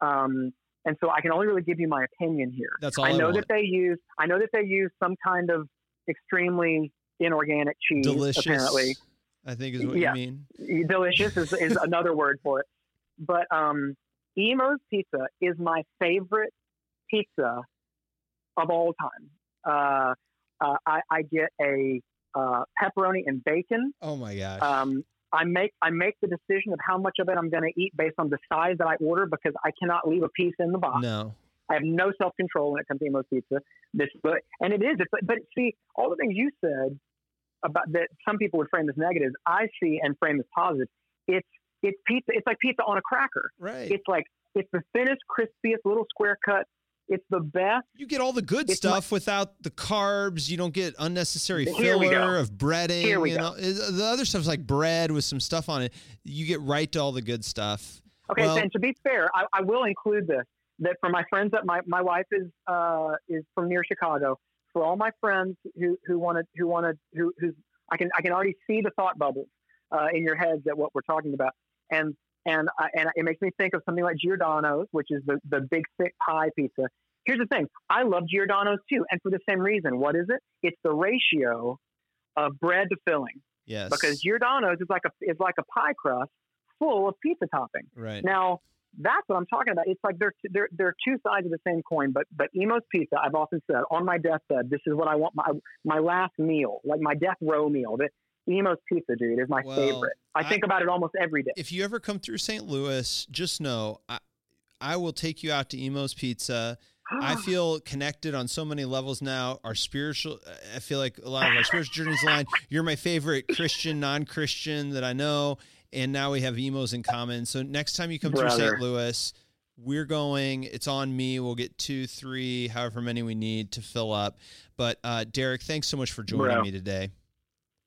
Speaker 3: um, and so I can only really give you my opinion here.
Speaker 1: That's all
Speaker 3: I know
Speaker 1: I
Speaker 3: that they use. I know that they use some kind of extremely inorganic cheese.
Speaker 1: Delicious.
Speaker 3: Apparently,
Speaker 1: I think is what yeah. you
Speaker 3: mean. Delicious is, is another word for it. But um, Imo's pizza is my favorite pizza of all time uh, uh, I, I, get a uh, pepperoni and bacon.
Speaker 1: Oh my gosh!
Speaker 3: Um, I make I make the decision of how much of it I'm going to eat based on the size that I order because I cannot leave a piece in the box.
Speaker 1: No.
Speaker 3: I have no self control when it comes to Imo's pizza. This, but and it is, but, but see, all the things you said about that some people would frame as negative, I see and frame as positive. It's it's pizza. It's like pizza on a cracker.
Speaker 1: Right.
Speaker 3: It's like it's the thinnest, crispiest little square cut it's the best.
Speaker 1: You get all the good it's stuff my, without the carbs. You don't get unnecessary filler of breading.
Speaker 3: Here we
Speaker 1: you
Speaker 3: know,
Speaker 1: the other stuff's like bread with some stuff on it. You get right to all the good stuff.
Speaker 3: Okay, well, and to be fair, I, I, will include this that for my friends that my, my wife is uh, is from near Chicago. For all my friends who who wanted who wanted who who's I can I can already see the thought bubbles uh, in your heads at what we're talking about. And and uh, and it makes me think of something like Giordano's, which is the, the big thick pie pizza. here's the thing: I love Giordano's too, and for the same reason. What is it? It's the ratio of bread to filling.
Speaker 1: Yes.
Speaker 3: Because Giordano's is like a is like a pie crust full of pizza topping.
Speaker 1: right.
Speaker 3: Now that's what I'm talking about. It's like they're they're they're two sides of the same coin. But but Imo's Pizza, I've often said on my deathbed, this is what I want my my last meal, like my death row meal. That Imo's Pizza, dude, is my
Speaker 1: Well,
Speaker 3: favorite. I
Speaker 1: I-
Speaker 3: think about it almost every day.
Speaker 1: if you ever come through St. Louis, just know I, I will take you out to Imo's Pizza. I feel connected on so many levels now. Our spiritual, I feel like a lot of our spiritual journeys align. You're my favorite Christian, non-Christian that I know, and now we have Imo's in common. So next time you come through St. Louis, we're going. It's on me. We'll get two, three, however many we need to fill up. But uh, Derek, thanks so much for joining
Speaker 3: Bro.
Speaker 1: me today.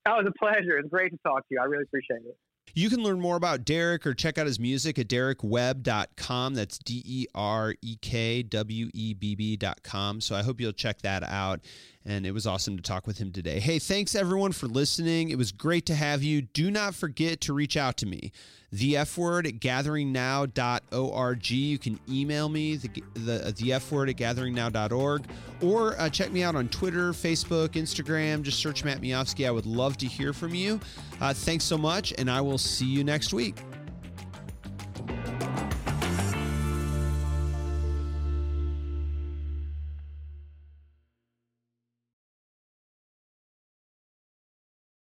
Speaker 3: That was a pleasure. It's great to talk to you. I really appreciate it.
Speaker 1: You can learn more about Derek or check out his music at derekwebb.com. That's D E R E K W E B B.com. So I hope you'll check that out. And it was awesome to talk with him today. Hey, thanks everyone for listening. It was great to have you. Do not forget to reach out to me. The F word at gatheringnow.org. You can email me, the, the, the F word at gatheringnow.org, or uh, check me out on Twitter, Facebook, Instagram. Just search Matt Miofsky. I would love to hear from you. Uh, thanks so much, and I will see you next week.